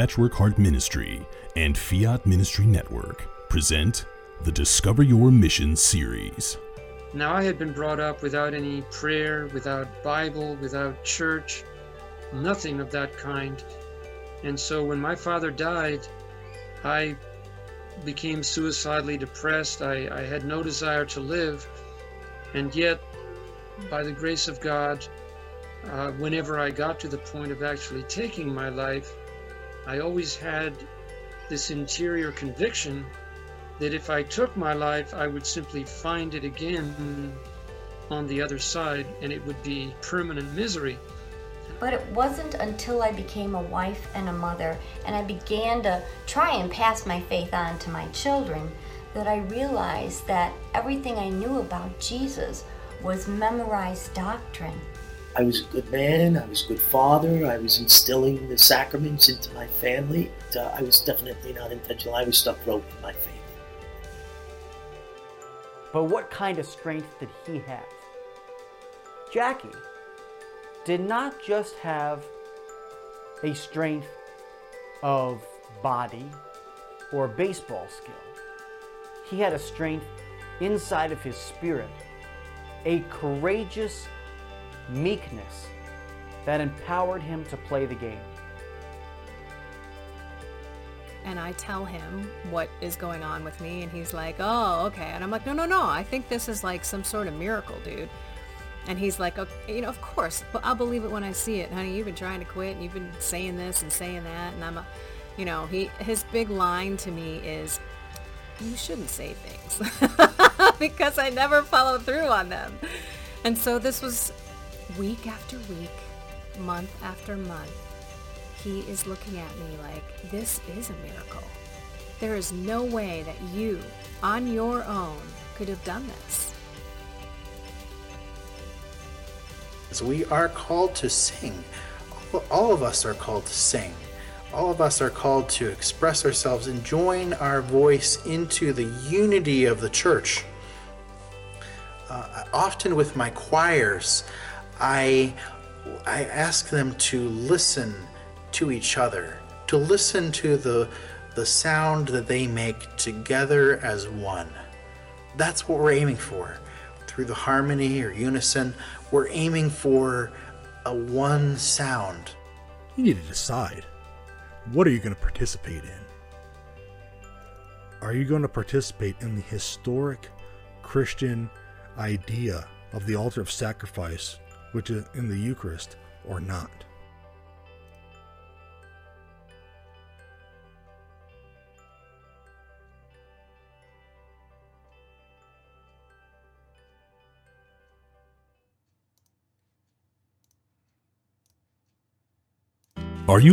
Patchwork Heart Ministry and Fiat Ministry Network present the Discover Your Mission series. Now, I had been brought up without any prayer, without Bible, without church, nothing of that kind. And so when my father died, I became suicidally depressed. I, I had no desire to live. And yet, by the grace of God, uh, whenever I got to the point of actually taking my life, I always had this interior conviction that if I took my life, I would simply find it again on the other side and it would be permanent misery. But it wasn't until I became a wife and a mother and I began to try and pass my faith on to my children that I realized that everything I knew about Jesus was memorized doctrine. I was a good man, I was a good father, I was instilling the sacraments into my family. Uh, I was definitely not intentional, I was stuck rope to my faith. But what kind of strength did he have? Jackie did not just have a strength of body or baseball skill. He had a strength inside of his spirit, a courageous meekness that empowered him to play the game. and I tell him what is going on with me, and he's like, "Oh, okay." And I'm like, "No, no, no. I think this is like some sort of miracle, dude." And he's like, okay, "You know, of course, but I'll believe it when I see it, honey. You've been trying to quit, and you've been saying this and saying that, and I'm a, you know, he his big line to me is, "You shouldn't say things," because I never follow through on them. And so this was week after week, month after month he is looking at me like, this is a miracle. There is no way that you, on your own, could have done this. So we are called to sing. All of us are called to sing. All of us are called to express ourselves and join our voice into the unity of the church. Uh, often with my choirs, I, I ask them to listen to each other, to listen to the, the sound that they make together as one. That's what we're aiming for. Through the harmony or unison, we're aiming for a one sound. You need to decide what are you going to participate in? Are you going to participate in the historic Christian idea of the altar of sacrifice, which is in the Eucharist, or not? Are you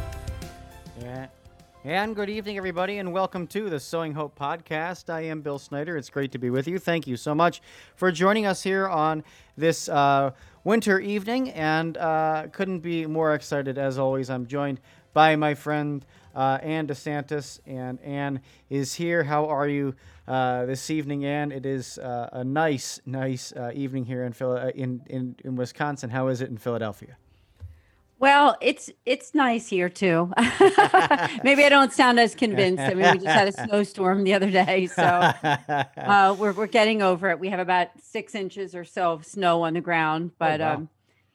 And good evening, everybody, and welcome to the Sowing Hope podcast. I am Bill Snyder. It's great to be with you. Thank you so much for joining us here on this uh, winter evening, and uh, couldn't be more excited as always. I'm joined by my friend uh, Ann DeSantis, and Ann is here. How are you uh, this evening, Ann? It is uh, a nice, nice uh, evening here in, Phil- in, in in Wisconsin. How is it in Philadelphia? Well, it's it's nice here too. Maybe I don't sound as convinced. I mean, we just had a snowstorm the other day, so uh, we're we're getting over it. We have about six inches or so of snow on the ground, but Oh, wow. um,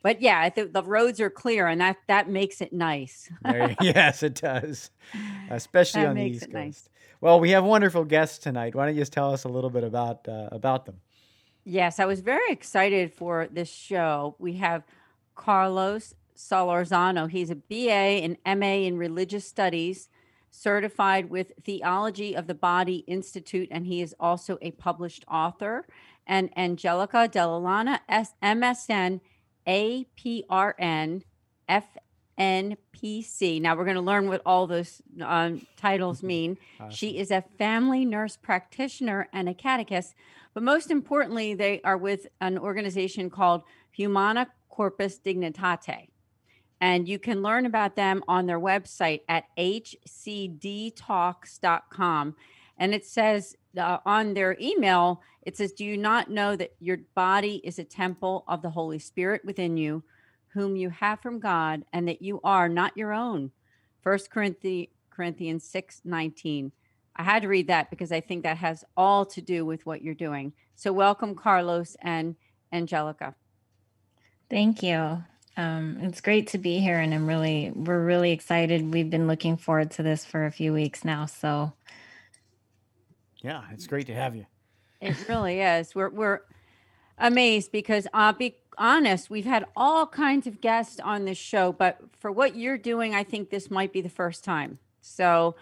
but yeah, I think the roads are clear, and that that makes it nice. Yes, it does, especially That on the East Coast. nice. Well, we have wonderful guests tonight. Why don't you just tell us a little bit about uh, about them? Yes, I was very excited for this show. We have Carlos Solorzano. He's a BA and MA in Religious Studies, certified with Theology of the Body Institute, and he is also a published author. And Angelica Delalana, S- MSN, APRN, NPC. Now we're going to learn what all those um, titles mean. Awesome. She is a family nurse practitioner and a catechist, but most importantly, they are with an organization called Humana Corpus Dignitate. And you can learn about them on their website at hcdtalks.com. And it says uh, on their email, it says, Do you not know that your body is a temple of the Holy Spirit within you, whom you have from God, and that you are not your own? First Corinthians, Corinthians 6 19. I had to read that because I think that has all to do with what you're doing. So, welcome, Carlos and Angelica. Thank you. Um, it's great to be here, and I'm really, we're really excited. We've been looking forward to this for a few weeks now. So, Yeah, it's great to have you. It really is. We're we're amazed because I'll be honest, we've had all kinds of guests on this show, but for what you're doing, I think this might be the first time. So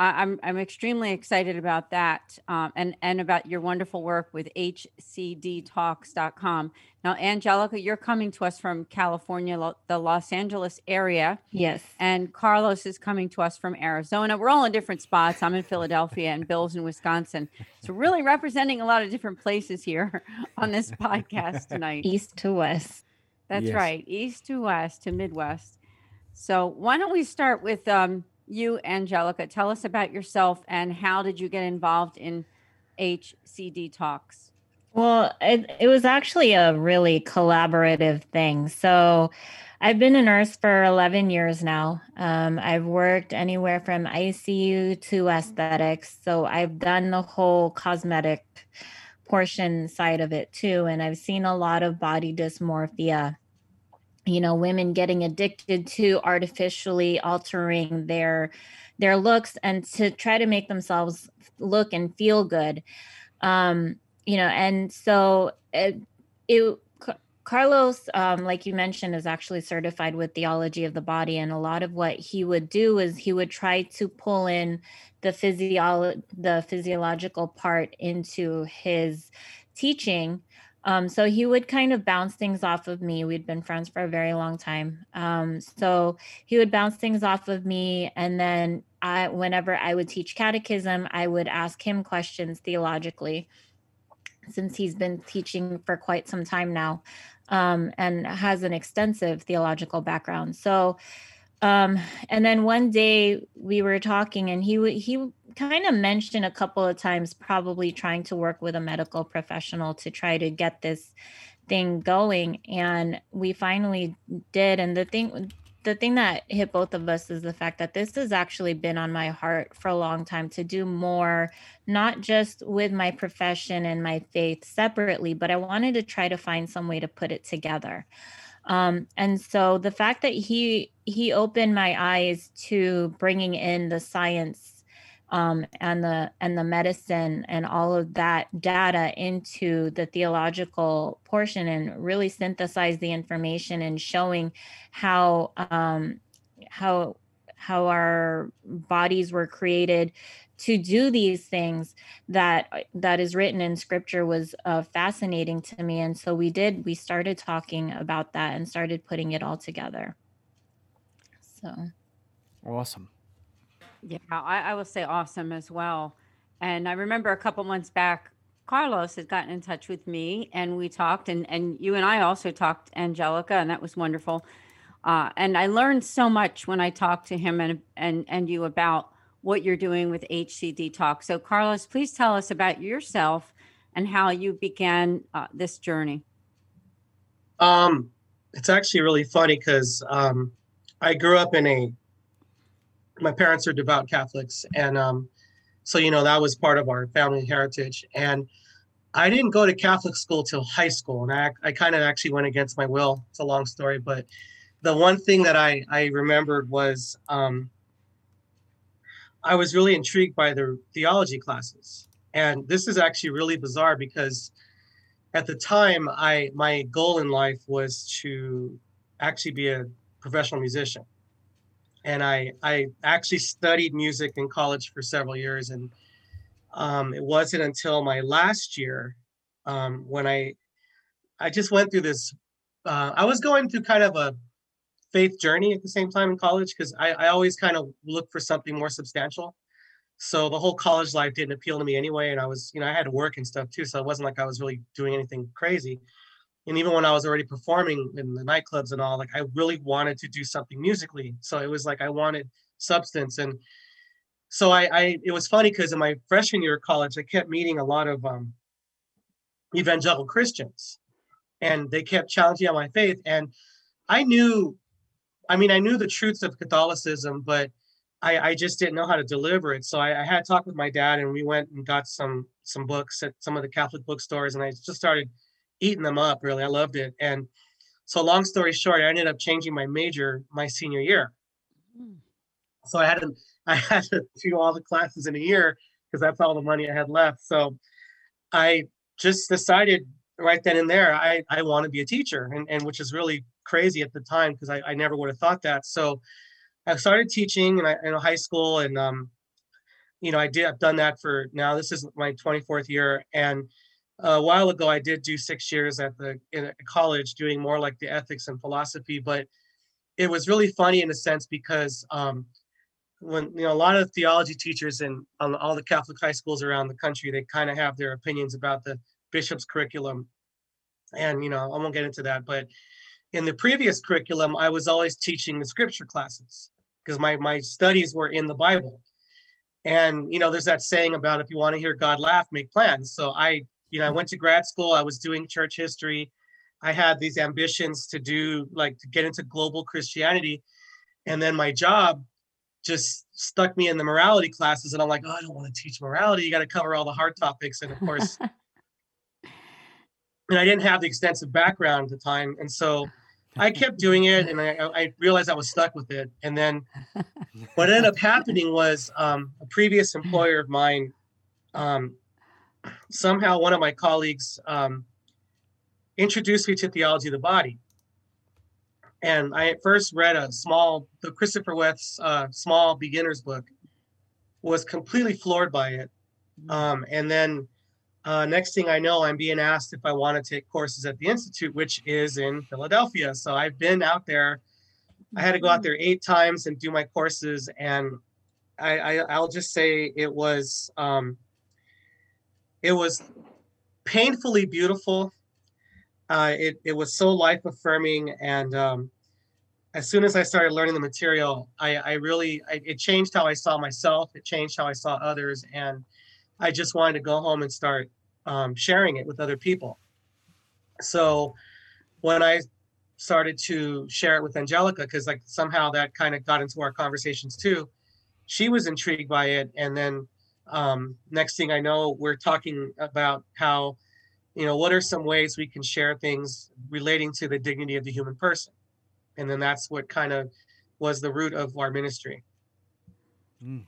I, I'm I'm extremely excited about that, um, and and about your wonderful work with HCDTalks.com. Now, Angelica, you're coming to us from California, Lo- the Los Angeles area. yes. And Carlos is coming to us from Arizona. We're all in different spots. I'm in Philadelphia and Bill's in Wisconsin. So, really representing a lot of different places here on this podcast tonight. East to west. That's Yes. right. East to west to Midwest. So, why don't we start with um, you, Angelica? Tell us about yourself and how did you get involved in HCD Talks? Well, it, it was actually a really collaborative thing. So, I've been a nurse for 11 years now. Um, I've worked anywhere from ICU to aesthetics. So, I've done the whole cosmetic portion side of it too. And I've seen a lot of body dysmorphia. You know, women getting addicted to artificially altering their their looks and to try to make themselves look and feel good. Um, you know and so it, it carlos um, like you mentioned is actually certified with theology of the body and a lot of what he would do is he would try to pull in the physio- the physiological part into his teaching um, so he would kind of bounce things off of me we'd been friends for a very long time um, so he would bounce things off of me and then I, whenever i would teach catechism i would ask him questions theologically since he's been teaching for quite some time now um, and has an extensive theological background. So, um, and then one day we were talking, and he he kind of mentioned a couple of times probably trying to work with a medical professional to try to get this thing going, and we finally did. And the thing the thing that hit both of us is the fact that this has actually been on my heart for a long time to do more not just with my profession and my faith separately, but I wanted to try to find some way to put it together. Um, and so the fact that he he opened my eyes to bringing in the science um, and the and the medicine and all of that data into the theological portion and really synthesize the information and showing how um, how how our bodies were created to do these things that that is written in scripture was uh, fascinating to me and so we did we started talking about that and started putting it all together so Awesome. Yeah, I, I will say awesome as well. And I remember a couple months back, Carlos had gotten in touch with me and we talked, and, and you and I also talked, Angelica, and that was wonderful. Uh, and I learned so much when I talked to him and, and, and you about what you're doing with HCD Talk. So, Carlos, please tell us about yourself and how you began uh, this journey. Um, it's actually really funny because um, I grew up in a. My parents are devout Catholics, and um, so you know that was part of our family heritage. And I didn't go to Catholic school till high school, and I I kind of actually went against my will. It's a long story, but the one thing that I I remembered was um, I was really intrigued by the theology classes, and this is actually really bizarre because at the time i my goal in life was to actually be a professional musician. And i i actually studied music in college for several years. And um, it wasn't until my last year um, when i i just went through this uh, i was going through kind of a faith journey at the same time in college because I, I always kind of look for something more substantial. So the whole college life didn't appeal to me anyway. And I was, you know, I had to work and stuff too. So it wasn't like I was really doing anything crazy. And even when I was already performing in the nightclubs and all, like I really wanted to do something musically. So it was like I wanted substance. And so I, I it was funny because in my freshman year of college, I kept meeting a lot of um, evangelical Christians and they kept challenging on my faith. And I knew, I mean, I knew the truths of Catholicism, but I, I just didn't know how to deliver it. So I, I had talked with my dad and we went and got some some books at some of the Catholic bookstores and I just started eating them up really. I loved it. And so long story short, I ended up changing my major my senior year. Mm. So I had to I had to do all the classes in a year because that's all the money I had left. So I just decided right then and there I, I want to be a teacher and, and which is really crazy at the time because I, I never would have thought that. So I started teaching in, in high school and um, you know I did I've done that for now this is my 24th year and a while ago I did do six years at the in college doing more like the ethics and philosophy but it was really funny in a sense because um, when you know a lot of theology teachers in all the Catholic high schools around the country they kind of have their opinions about the bishop's curriculum and you know I won't get into that but in the previous curriculum I was always teaching the scripture classes because my my studies were in the Bible. And you know there's that saying about if you want to hear God laugh make plans. So I you know I went to grad school I was doing church history. I had these ambitions to do like to get into global Christianity. And then my job just stuck me in the morality classes and i'm like oh i don't want to teach morality you got to cover all the hard topics. And of course and i didn't have the extensive background at the time. And so i kept doing it and i, I realized i was stuck with it and then what ended up happening was um, a previous employer of mine um, somehow one of my colleagues um, introduced me to theology of the body and I first read a small, the Christopher West's uh, small beginner's book, was completely floored by it. Um, and then uh, next thing I know, I'm being asked if I want to take courses at the Institute, which is in Philadelphia. So I've been out there. I had to go out there eight times and do my courses. And I, I, will just say it was, um, it was painfully beautiful uh, it, it was so life affirming. And um, as soon as I started learning the material, I, I really, I, it changed how I saw myself. It changed how I saw others. And I just wanted to go home and start um, sharing it with other people. So when I started to share it with Angelica, because like somehow that kind of got into our conversations too, she was intrigued by it. And then um, next thing I know, we're talking about how you know, what are some ways we can share things relating to the dignity of the human person? And then that's what kind of was the root of our ministry. Mm.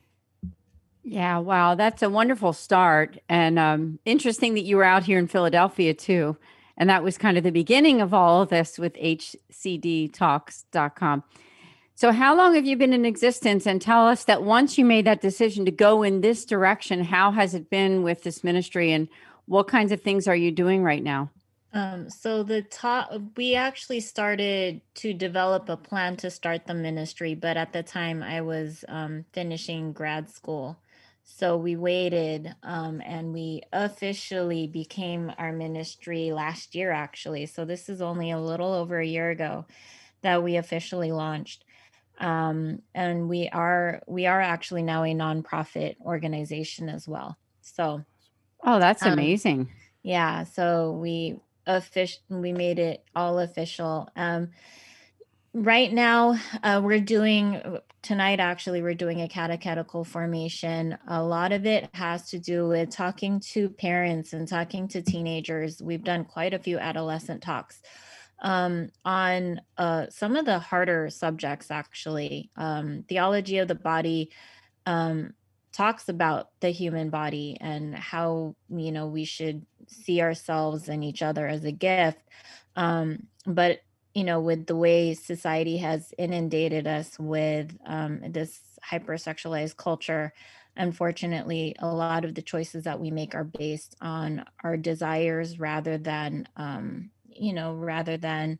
Yeah, wow, that's a wonderful start. And um, interesting that you were out here in Philadelphia too. And that was kind of the beginning of all of this with hcdtalks.com. So, how long have you been in existence? And tell us that once you made that decision to go in this direction, how has it been with this ministry and what kinds of things are you doing right now? Um, so the top, we actually started to develop a plan to start the ministry, but at the time I was um, finishing grad school. So we waited um, and we officially became our ministry last year, actually. So this is only a little over a year ago that we officially launched. Um, and we are we are actually now a nonprofit organization as well. So Oh, that's um, amazing. Yeah, so we official we made it all official. Um right now uh, we're doing tonight actually we're doing a catechetical formation. A lot of it has to do with talking to parents and talking to teenagers. We've done quite a few adolescent talks um, on uh, some of the harder subjects actually. Um, theology of the body um, talks about the human body and how you know we should see ourselves and each other as a gift. Um, but you know with the way society has inundated us with um, this hypersexualized culture unfortunately a lot of the choices that we make are based on our desires rather than um, you know rather than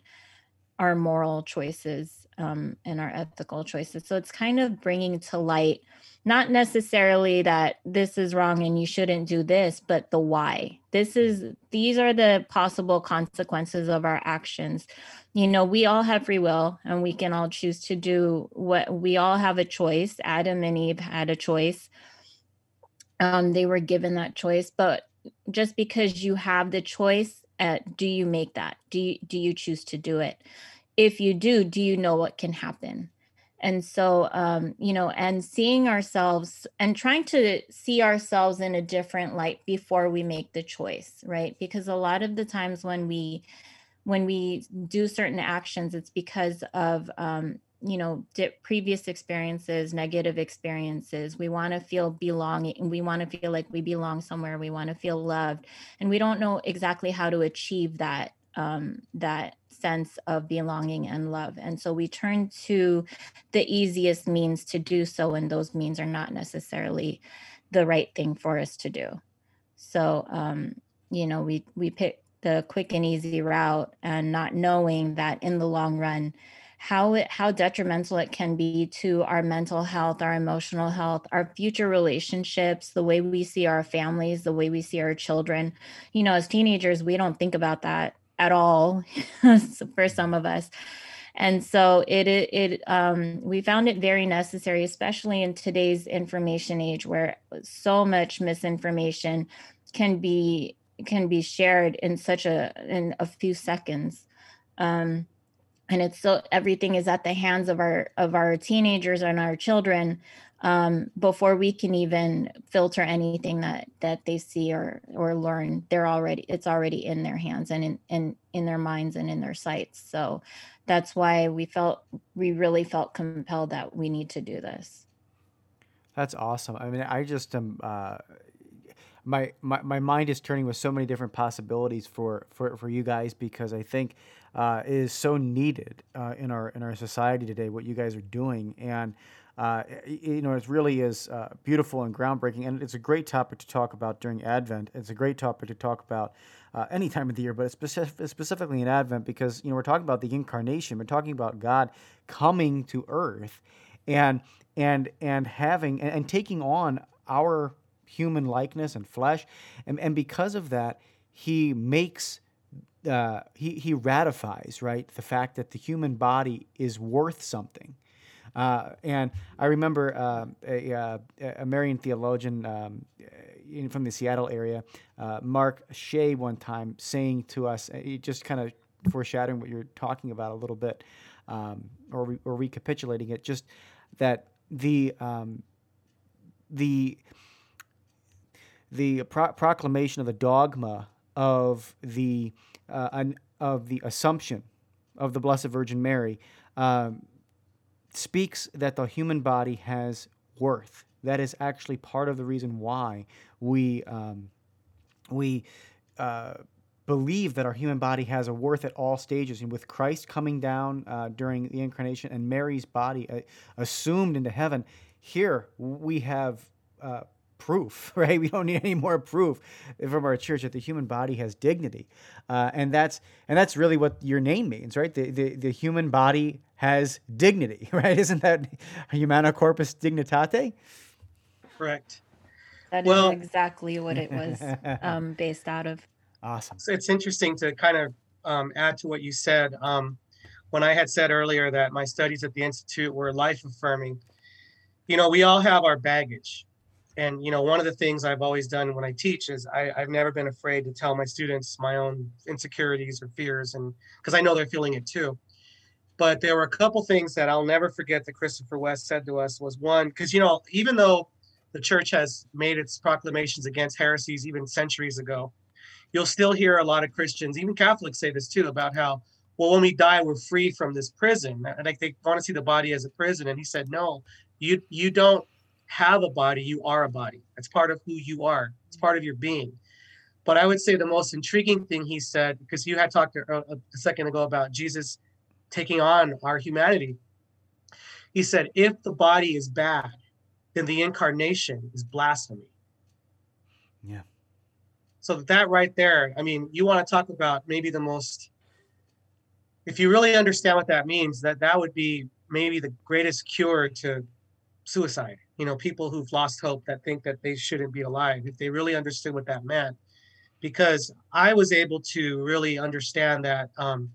our moral choices um, and our ethical choices. So it's kind of bringing to light not necessarily that this is wrong and you shouldn't do this, but the why. This is these are the possible consequences of our actions. You know, we all have free will and we can all choose to do what we all have a choice. Adam and Eve had a choice. Um, they were given that choice, but just because you have the choice, uh, do you make that? Do you do you choose to do it? If you do, do you know what can happen? and so um, you know and seeing ourselves and trying to see ourselves in a different light before we make the choice right because a lot of the times when we when we do certain actions it's because of um, you know previous experiences negative experiences we want to feel belonging we want to feel like we belong somewhere we want to feel loved and we don't know exactly how to achieve that um, that sense of belonging and love. And so we turn to the easiest means to do so, and those means are not necessarily the right thing for us to do. So, um, you know, we we pick the quick and easy route, and not knowing that in the long run, how it how detrimental it can be to our mental health, our emotional health, our future relationships, the way we see our families, the way we see our children. You know, as teenagers, we don't think about that at all for some of us and so it it um, we found it very necessary especially in today's information age where so much misinformation can be can be shared in such a in a few seconds. Um, and it's so everything is at the hands of our of our teenagers and our children um, before we can even filter anything that that they see or or learn. They're already it's already in their hands and in in, in their minds and in their sights. So that's why we felt we really felt compelled that we need to do this. That's awesome. I mean i just am uh, my, my my mind is turning with so many different possibilities for for, for you guys because I think uh, is so needed uh, in our in our society today. What you guys are doing, and uh, you know, it really is uh, beautiful and groundbreaking, and it's a great topic to talk about during Advent. It's a great topic to talk about uh, any time of the year, but specific, specifically in Advent because you know we're talking about the incarnation. We're talking about God coming to Earth, and and and having and, and taking on our human likeness and flesh, and and because of that, He makes uh, he, he ratifies right the fact that the human body is worth something. Uh, and I remember uh, a, uh, a, Marian theologian um, in, from the Seattle area, uh, Mark Shea, one time saying to us, uh, just kind of foreshadowing what you're talking about a little bit, um, or, re- or recapitulating it, just that the um, the the pro- proclamation of the dogma of the uh, an, of the assumption of the Blessed Virgin Mary um, speaks that the human body has worth. That is actually part of the reason why we um, we uh, believe that our human body has a worth at all stages. And with Christ coming down uh, during the incarnation and Mary's body uh, assumed into heaven, here we have uh, proof, right? We don't need any more proof from our church that the human body has dignity, uh, and that's and that's really what your name means, right? The, the the human body has dignity, right? Isn't that humana corpus dignitate? Correct. That well, is exactly what it was um, based out of. Awesome. So it's interesting to kind of um, add to what you said. Um, when I had said earlier that my studies at the Institute were life affirming, you know, we all have our baggage and you know one of the things i've always done when i teach is I, have never been afraid to tell my students my own insecurities or fears and because i know they're feeling it too. But there were a couple things that i'll never forget that christopher west said to us was one because you know even though the church has made its proclamations against heresies even centuries ago you'll still hear a lot of christians even catholics say this too about how well when we die we're free from this prison. Like they want to see the body as a prison. And he said no you you don't have a body, you are a body. That's part of who you are. It's part of your being. But I would say the most intriguing thing he said, because you had talked a, a second ago about Jesus taking on our humanity. He said, if the body is bad, then the incarnation is blasphemy. Yeah. So that right there, I mean, you want to talk about maybe the most if you really understand what that means, that that would be maybe the greatest cure to suicide. You know, people who've lost hope that think that they shouldn't be alive, if they really understood what that meant. Because I was able to really understand that. Um,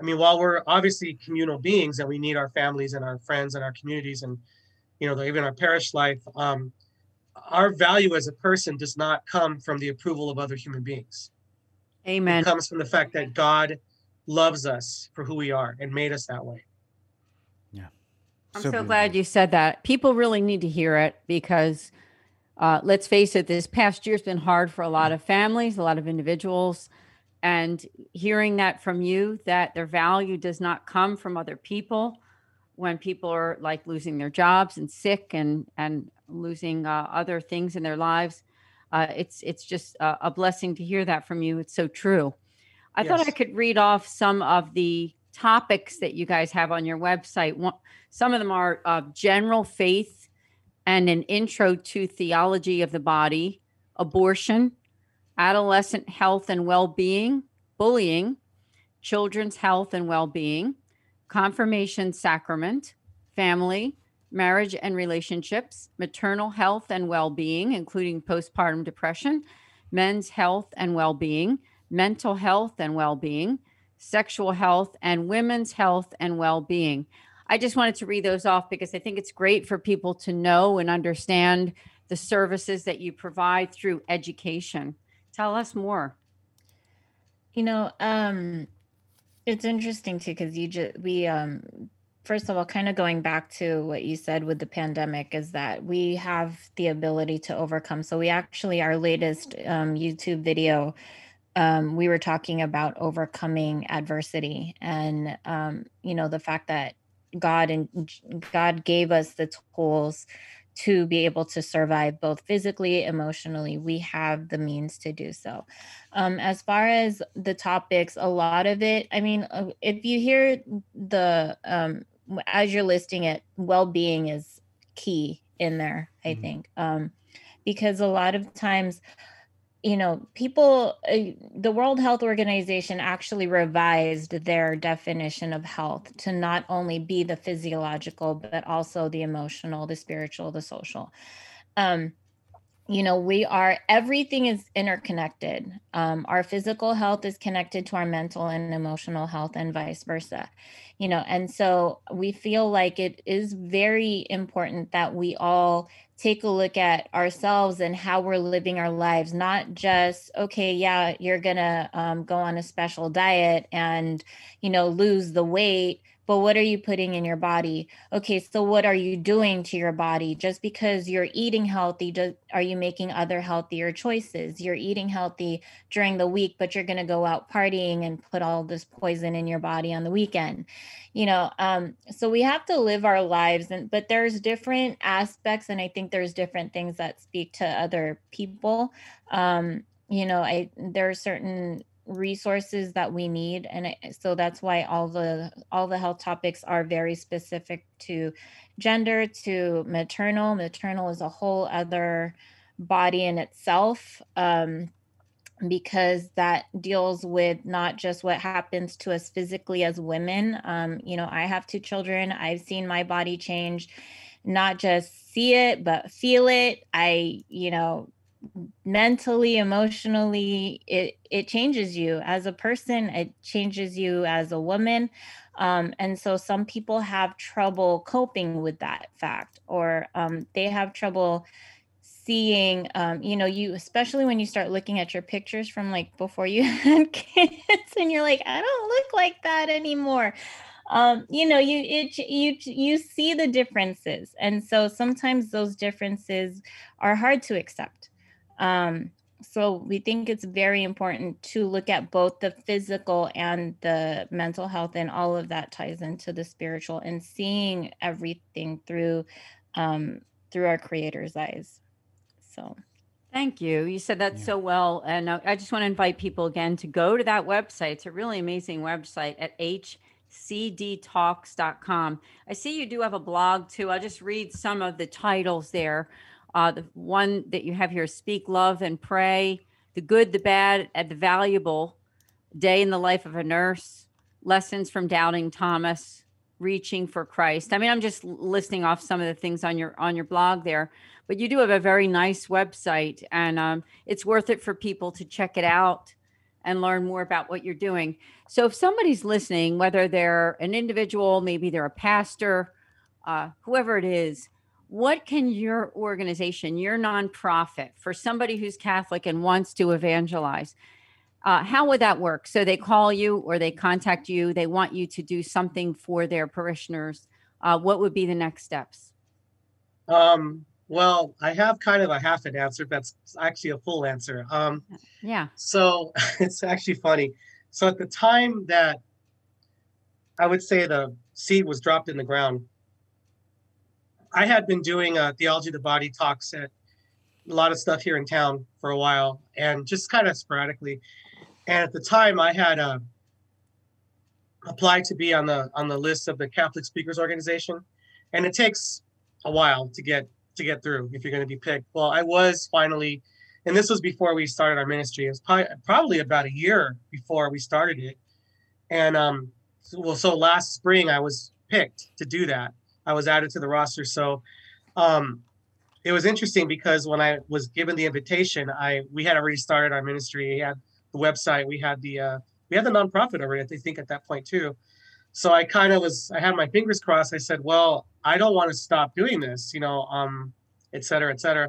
I mean, while we're obviously communal beings and we need our families and our friends and our communities and, you know, even our parish life, um, our value as a person does not come from the approval of other human beings. Amen. It comes from the fact that God loves us for who we are and made us that way. I'm so, glad you said that. People really need to hear it because uh, let's face it, this past year's been hard for a lot of families, a lot of individuals. And hearing that from you, that their value does not come from other people when people are like losing their jobs and sick and, and losing uh, other things in their lives. Uh, it's it's just a, a blessing to hear that from you. It's so true. I yes. thought I could read off some of the topics that you guys have on your website. One, some of them are uh, general faith and an intro to theology of the body, abortion, adolescent health and well being, bullying, children's health and well being, confirmation sacrament, family, marriage and relationships, maternal health and well being, including postpartum depression, men's health and well being mental health and well being, sexual health, and women's health and well being. I just wanted to read those off because I think it's great for people to know and understand the services that you provide through education. Tell us more. You know, um, it's interesting too because you just we um first of all kind of going back to what you said with the pandemic is that we have the ability to overcome so we actually our latest um, youtube video um, we were talking about overcoming adversity and um, you know the fact that god and god gave us the tools to be able to survive both physically emotionally we have the means to do so um, as far as the topics a lot of it i mean uh, if you hear the um, as you're listing it well-being is key in there i mm-hmm. think um, because a lot of times you know, people, uh, the World Health Organization actually revised their definition of health to not only be the physiological, but also the emotional, the spiritual, the social. Um, you know, we are, everything is interconnected. Um, our physical health is connected to our mental and emotional health, and vice versa. You know, and so we feel like it is very important that we all take a look at ourselves and how we're living our lives not just okay yeah you're gonna um, go on a special diet and you know lose the weight but what are you putting in your body? Okay so what are you doing to your body? Just because you're eating healthy just, are you making other healthier choices? You're eating healthy during the week but you're going to go out partying and put all this poison in your body on the weekend. You know um so we have to live our lives and but there's different aspects and i think there's different things that speak to other people. Um you know i there are certain resources that we need and so that's why all the all the health topics are very specific to gender to maternal maternal is a whole other body in itself um because that deals with not just what happens to us physically as women. Um, you know, I have two children. I've seen my body change, not just see it, but feel it. I, you know, mentally, emotionally, it it changes you as a person. It changes you as a woman. Um, and so some people have trouble coping with that fact, or um, they have trouble seeing um, you know you especially when you start looking at your pictures from like before you had kids and you're like i don't look like that anymore um, you know you it you you see the differences and so sometimes those differences are hard to accept um, so we think it's very important to look at both the physical and the mental health and all of that ties into the spiritual and seeing everything through um, through our creator's eyes so thank you. You said that yeah. so well. And uh, I just want to invite people again to go to that website. It's a really amazing website at hcdtalks.com. I see you do have a blog too. I'll just read some of the titles there. Uh, the one that you have here Speak, Love, and Pray, The Good, the Bad, and the Valuable, Day in the Life of a Nurse, lessons from doubting Thomas, reaching for Christ. I mean, I'm just listing off some of the things on your on your blog there, but you do have a very nice website, and um, it's worth it for people to check it out and learn more about what you're doing. So, if somebody's listening, whether they're an individual, maybe they're a pastor, uh, whoever it is, what can your organization, your nonprofit, for somebody who's Catholic and wants to evangelize, uh, how would that work? So they call you or they contact you, they want you to do something for their parishioners. Uh, what would be the next steps? Um, well, I have kind of a half an answer. That's actually a full answer. Um, yeah. So it's actually funny. So at the time that I would say the seed was dropped in the ground, I had been doing a theology of the body talks at a lot of stuff here in town for a while, and just kind of sporadically. And at the time, I had uh, applied to be on the on the list of the Catholic Speakers Organization, and it takes a while to get to get through if you're going to be picked. Well, I was finally, and this was before we started our ministry. It was probably, probably about a year before we started it, and um, so, well, so last spring I was picked to do that. I was added to the roster, so um, it was interesting because when I was given the invitation, I we had already started our ministry. We had the website, we had the uh, we had the nonprofit already. I think at that point too. So I kind of was I had my fingers crossed. I said, well, I don't want to stop doing this, you know, um, et cetera, et cetera.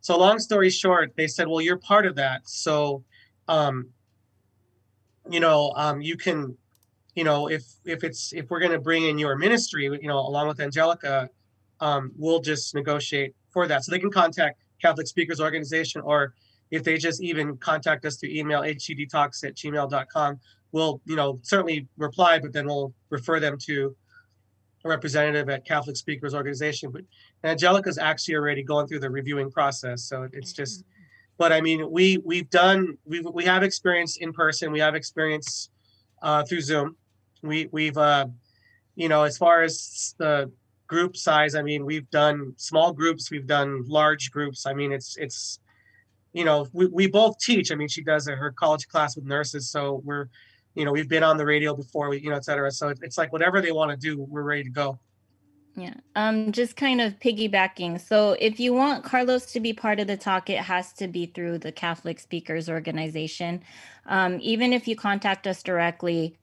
So long story short, they said, well, you're part of that. So, um, you know, um, you can, you know, if if it's if we're going to bring in your ministry, you know, along with Angelica, um, we'll just negotiate for that. So they can contact Catholic Speakers Organization, or if they just even contact us through email, hcdtalks at gmail.com, we'll, you know, certainly reply, but then we'll refer them to a representative at Catholic Speakers Organization. But Angelica's actually already going through the reviewing process. So it's just, but I mean, we, we've done, we we have experience in person, we have experience uh, through Zoom. We, we've, uh, you know, as far as the group size i mean we've done small groups we've done large groups. I mean it's it's you know we, we both teach. I mean she does her college class with nurses so we're you know we've been on the radio before we you know et cetera. So it's like whatever they want to do we're ready to go. Yeah. Um just kind of piggybacking. So if you want carlos to be part of the talk it has to be through the catholic speakers organization. Um, even if you contact us directly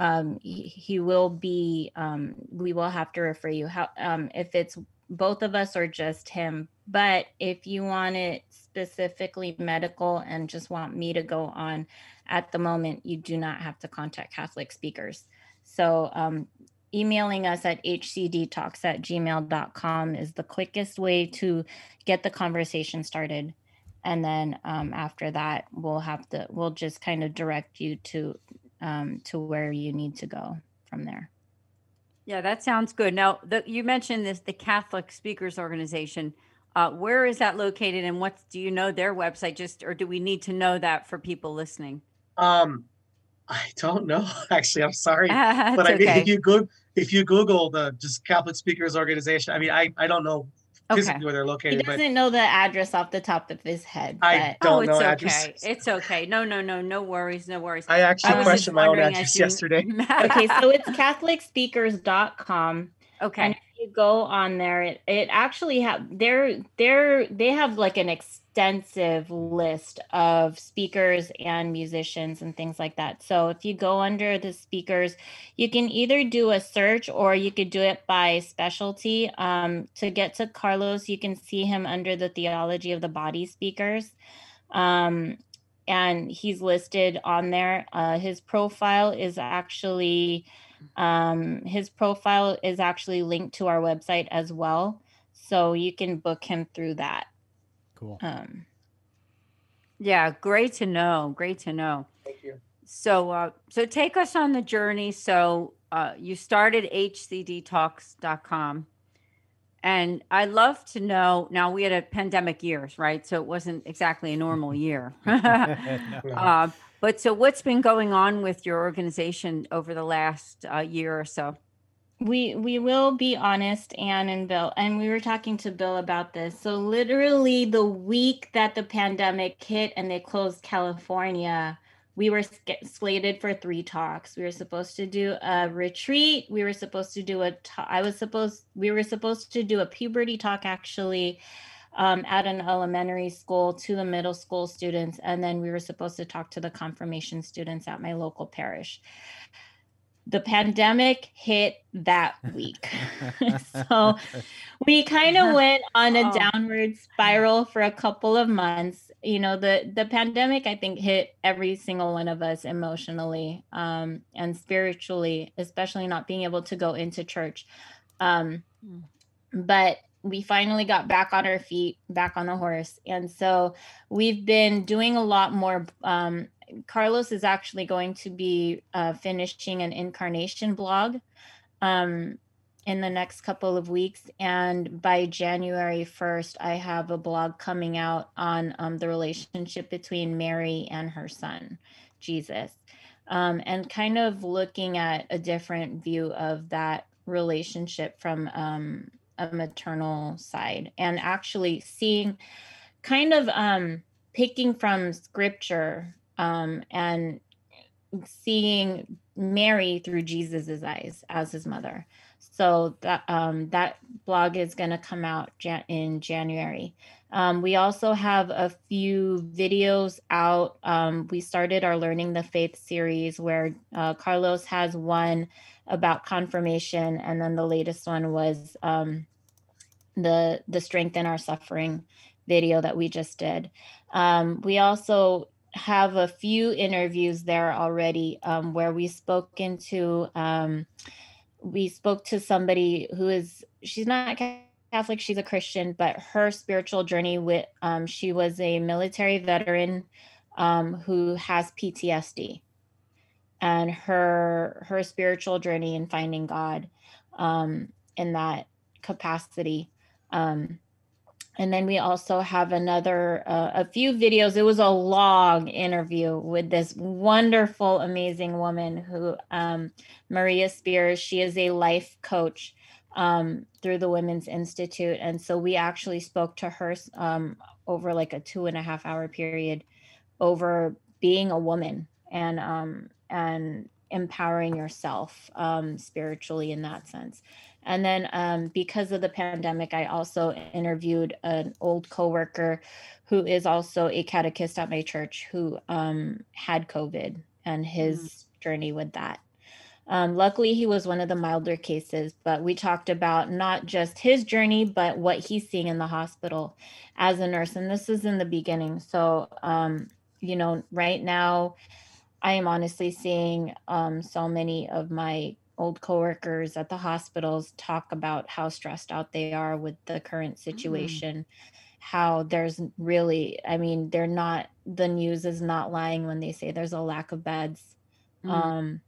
um, he, he, will be, um, we will have to refer you how, um, if it's both of us or just him. But if you want it specifically medical and just want me to go on at the moment, you do not have to contact Catholic speakers. So um, emailing us at hcdtalks at gmail.com is the quickest way to get the conversation started and then um, after that we'll have to we'll just kind of direct you to um, to where you need to go from there. Yeah, that sounds good. Now, the, you mentioned this the Catholic Speakers Organization. Uh, where is that located, and what do you know their website? Just or do we need to know that for people listening? Um, I don't know. Actually, I'm sorry, but I mean, okay. if you go if you Google the just Catholic Speakers Organization, I mean, I I don't know physically okay. where they're located. He doesn't know the address off the top of his head. I don't oh, it's know okay. addresses. It's okay. No, no, no, no worries, no worries. I actually I questioned my own address you... yesterday. okay, so it's CatholicSpeakers.com. Okay. And if you go on there, it, it actually have they're they're they have like an extensive list of speakers and musicians and things like that. So if you go under the speakers, you can either do a search or you could do it by specialty. Um, to get to Carlos, you can see him under the theology of the body speakers. Um, and he's listed on there. Uh, his profile is actually um, his profile is actually linked to our website as well. So you can book him through that. Cool. Um, yeah, great to know. Great to know. Thank you. So, uh, so take us on the journey. So, uh, you started hcdtalks.com. And I love to know now we had a pandemic years, right? So it wasn't exactly a normal year. no. uh, but so, what's been going on with your organization over the last uh, year or so? We we will be honest, Anne and Bill, and we were talking to Bill about this. So literally, the week that the pandemic hit and they closed California, we were slated for three talks. We were supposed to do a retreat. We were supposed to do a. I was supposed. We were supposed to do a puberty talk actually, um, at an elementary school to the middle school students, and then we were supposed to talk to the confirmation students at my local parish the pandemic hit that week. so we kind of went on a oh. downward spiral for a couple of months. You know, the the pandemic I think hit every single one of us emotionally um, and spiritually, especially not being able to go into church. Um, hmm. but we finally got back on our feet, back on the horse. And so we've been doing a lot more um, Carlos is actually going to be uh, finishing an incarnation blog um, in the next couple of weeks. And by January 1st, I have a blog coming out on um, the relationship between Mary and her son, Jesus, um, and kind of looking at a different view of that relationship from um, a maternal side and actually seeing kind of um, picking from scripture um, and seeing Mary through Jesus's eyes as his mother. So that um, that blog is going to come out jan- in January. Um, we also have a few videos out. Um, we started our Learning the Faith series where uh, Carlos has one about confirmation, and then the latest one was um, the the strength in our suffering video that we just did. Um, we also have a few interviews there already um, where we spoke into um, we spoke to somebody who is she's not catholic she's a christian but her spiritual journey with um, she was a military veteran um, who has ptsd and her her spiritual journey in finding god um, in that capacity um, and then we also have another uh, a few videos. It was a long interview with this wonderful amazing woman who um, maria spears. She is a life coach um, through the women's institute. And so we actually spoke to her um, over like a two and a half hour period over being a woman and um, and empowering yourself um, spiritually in that sense and then um, because of the pandemic, I also interviewed an old coworker who is also a catechist at my church who um, had COVID and his mm. journey with that. Um, luckily, he was one of the milder cases, but we talked about not just his journey, but what he's seeing in the hospital as a nurse. And this is in the beginning. So, um, you know, right now, I am honestly seeing um, so many of my old coworkers at the hospitals talk about how stressed out they are with the current mm. situation. Mm. How there's really, I mean, they're not, the news is not lying when they say there's a lack of beds. Mm. Um,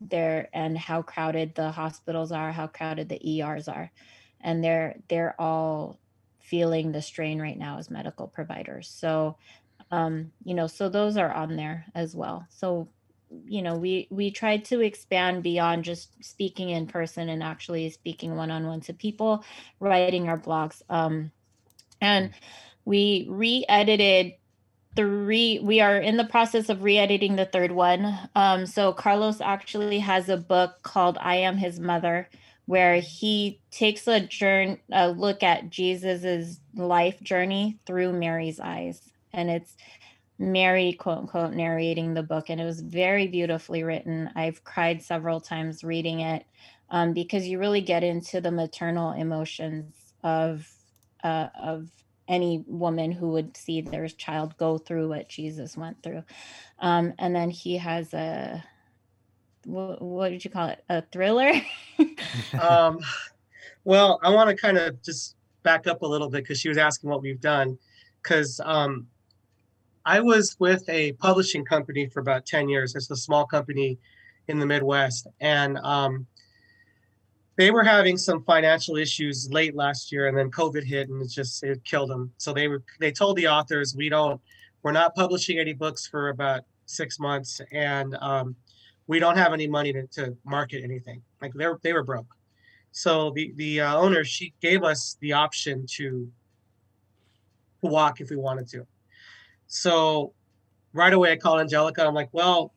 there and how crowded the hospitals are, how crowded the ERs are. And they're they're all feeling the strain right now as medical providers. So um, you know, so those are on there as well. So you know we we tried to expand beyond just speaking in person and actually speaking one-on-one to people writing our blogs um and we re-edited three we are in the process of re-editing the third one. Um so carlos actually has a book called i am his mother where he takes a journey a look at jesus's life journey through mary's eyes. And it's Mary, quote unquote, narrating the book. And it was very beautifully written. I've cried several times reading it um, because you really get into the maternal emotions of, uh, of any woman who would see their child go through what Jesus went through. Um, and then he has a, what, did you call it? A thriller? um, well, I want to kind of just back up a little bit because she was asking what we've done. Because um, I was with a publishing company for about 10 years. It's a small company in the Midwest. And um, they were having some financial issues late last year and then COVID hit and it just, it killed them. So they were, they told the authors, we don't, we're not publishing any books for about six months and um, we don't have any money to, to market anything. Like they were, they were broke. So the, the uh, owner, she gave us the option to walk if we wanted to. So right away I called Angelica. I'm like, well,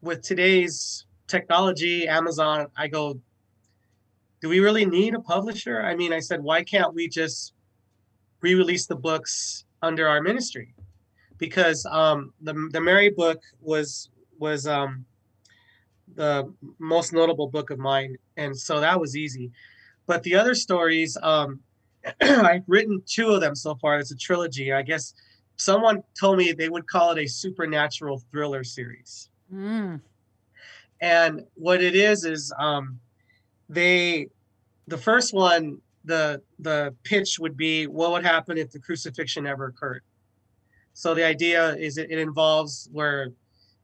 with today's technology, Amazon, I go, do we really need a publisher? I mean, I said, why can't we just re-release the books under our ministry? Because um, the the Mary book was was um, the most notable book of mine, and so that was easy. But the other stories, um, I've written two of them so far. It's a trilogy. I guess someone told me they would call it a supernatural thriller series. Mm. And what it is is um, they the first one the the pitch would be what would happen if the crucifixion ever occurred. So the idea is it, it involves where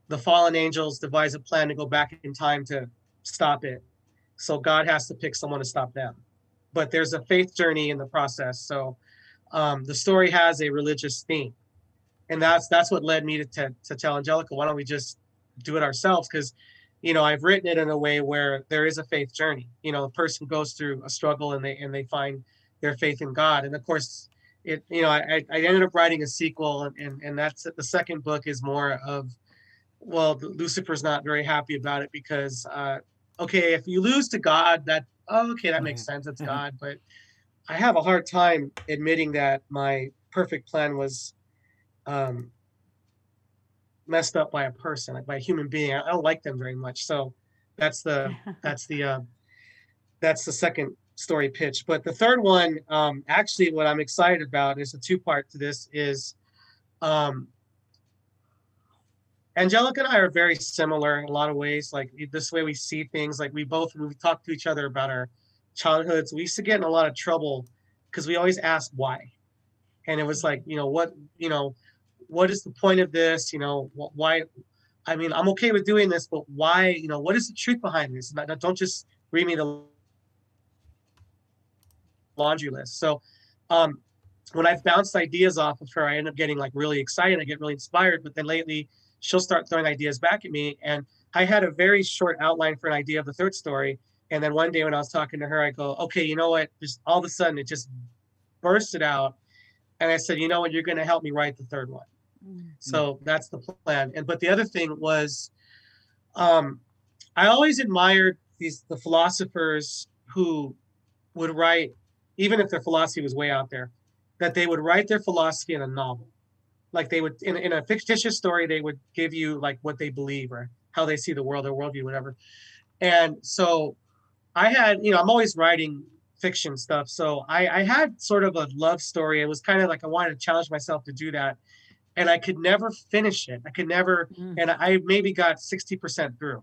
the fallen angels devise a plan to go back in time to stop it. So God has to pick someone to stop them. But there's a faith journey in the process. So um, the story has a religious theme, and that's that's what led me to, to, to tell Angelica, why don't we just do it ourselves? Because you know i've written it in a way where there is a faith journey. You know a person goes through a struggle and they and they find their faith in god. And of course it you know i i ended up writing a sequel and and, and that's the second book is more of well lucifer's not very happy about it because uh okay if you lose to god that oh, okay that makes sense it's god. But i have a hard time admitting that my perfect plan was um messed up by a person, like by a human being. I, I don't like them very much. So that's the that's the uh, that's the second story pitch. But the third one, um, actually, what I'm excited about is a two part to this is um, Angelica and I are very similar in a lot of ways. Like this way we see things. Like we both we talk to each other about our childhoods, we used to get in a lot of trouble because we always asked why. And it was like, you know, what, you know, what is the point of this? You know, why? I mean, I'm okay with doing this, but why? You know, what is the truth behind this? Don't just read me the laundry list. So, um, when I've bounced ideas off of her, I end up getting like really excited. I get really inspired. But then lately, she'll start throwing ideas back at me. And I had a very short outline for an idea of the third story. And then one day when I was talking to her, I go, okay, you know what? Just all of a sudden, it just bursted out. And I said, you know what? You're going to help me write the third one. So that's the plan. And but the other thing was, um, I always admired these the philosophers who would write, even if their philosophy was way out there, that they would write their philosophy in a novel. Like they would in, in a fictitious story, they would give you like what they believe or how they see the world or worldview, whatever. And so I had, you know, I'm always writing fiction stuff. So I, I had sort of a love story. It was kind of like I wanted to challenge myself to do that and I could never finish it. I could never, mm. and I maybe got 60% through.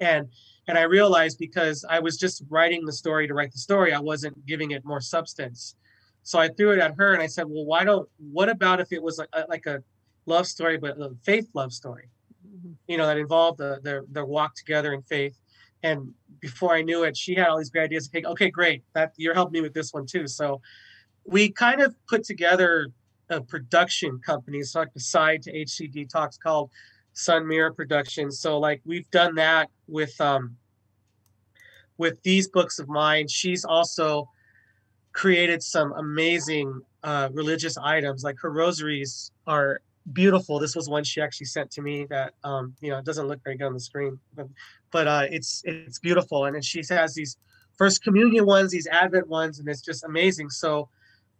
And and I realized because I was just writing the story to write the story, I wasn't giving it more substance. So I threw it at her and I said, "Well, why don't? What about if it was like a, like a love story, but a faith love story? Mm-hmm. You know, that involved the, their their walk together in faith." And before I knew it, she had all these great ideas. Okay, okay, great. That you're helping me with this one too. So we kind of put together a production company. It's like the side to HCD Talks called Sun Mirror Productions. So like we've done that with um with these books of mine. She's also created some amazing uh, religious items. Like her rosaries are beautiful. This was one she actually sent to me that um, you know it doesn't look very good on the screen, but but uh, it's it's beautiful. And then she has these first communion ones, these Advent ones, and it's just amazing. So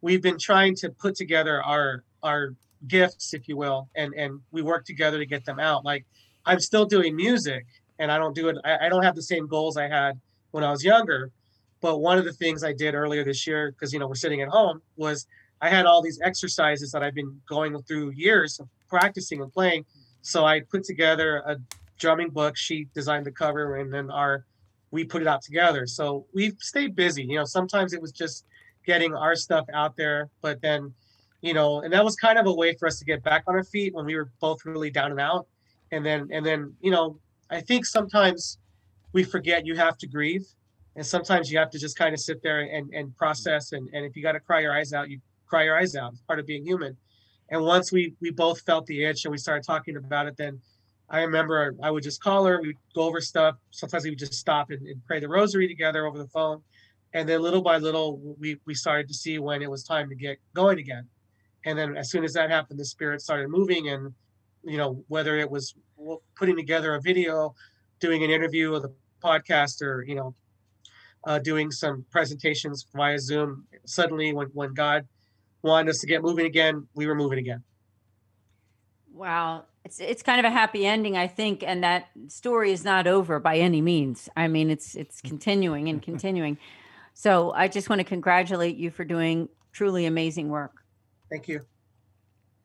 we've been trying to put together our our gifts, if you will, and and we work together to get them out. Like I'm still doing music, and I don't do it. I, I don't have the same goals I had when I was younger. But one of the things I did earlier this year, because you know we're sitting at home, was I had all these exercises that I've been going through years of practicing and playing. So I put together a drumming book. She designed the cover, and then our we put it out together. So we've stayed busy. You know, sometimes it was just getting our stuff out there. But then, you know, and that was kind of a way for us to get back on our feet when we were both really down and out. And then, and then, you know, I think sometimes we forget you have to grieve. And sometimes you have to just kind of sit there and, and process. And, and if you got to cry your eyes out, you cry your eyes out. It's part of being human. And once we we both felt the itch and we started talking about it, then I remember I would just call her. We'd go over stuff. Sometimes we would just stop and, and pray the rosary together over the phone and then little by little we we started to see when it was time to get going again and then as soon as that happened, the spirit started moving, and you know whether it was putting together a video, doing an interview with a podcast, or you know uh, doing some presentations via Zoom. Suddenly, when when God wanted us to get moving again, we were moving again. Wow. It's it's kind of a happy ending, I think, and that story is not over by any means. I mean, it's it's continuing and continuing. So I just want to congratulate you for doing truly amazing work. Thank you.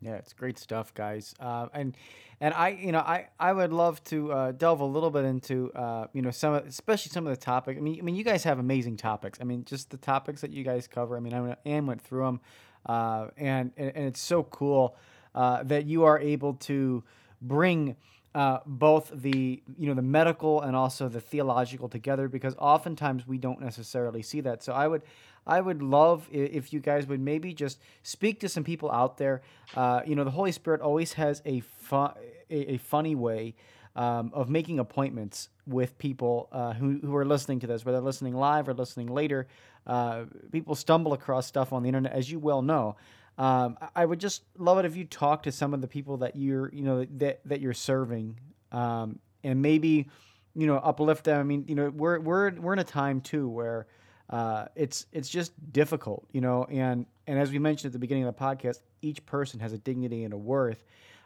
Yeah, it's great stuff, guys. Uh, and and I, you know, I I would love to uh, delve a little bit into, uh, you know, some of, especially some of the topics. I mean, I mean, you guys have amazing topics. I mean, just the topics that you guys cover. I mean, I Ann went through them, uh, and, and and it's so cool uh, that you are able to bring uh, both the you know the medical and also the theological together because oftentimes we don't necessarily see that. So I would I would love if you guys would maybe just speak to some people out there. Uh, you know, the Holy Spirit always has a fun, a, a funny way um, of making appointments with people uh, who, who are listening to this, whether listening live or listening later. Uh, people stumble across stuff on the internet, as you well know. Um, I would just love it if you talk to some of the people that you're, you know, that that you're serving, um, and maybe, you know, uplift them. I mean, you know, we're we're we're in a time too where uh, it's it's just difficult, you know, and and as we mentioned at the beginning of the podcast, each person has a dignity and a worth.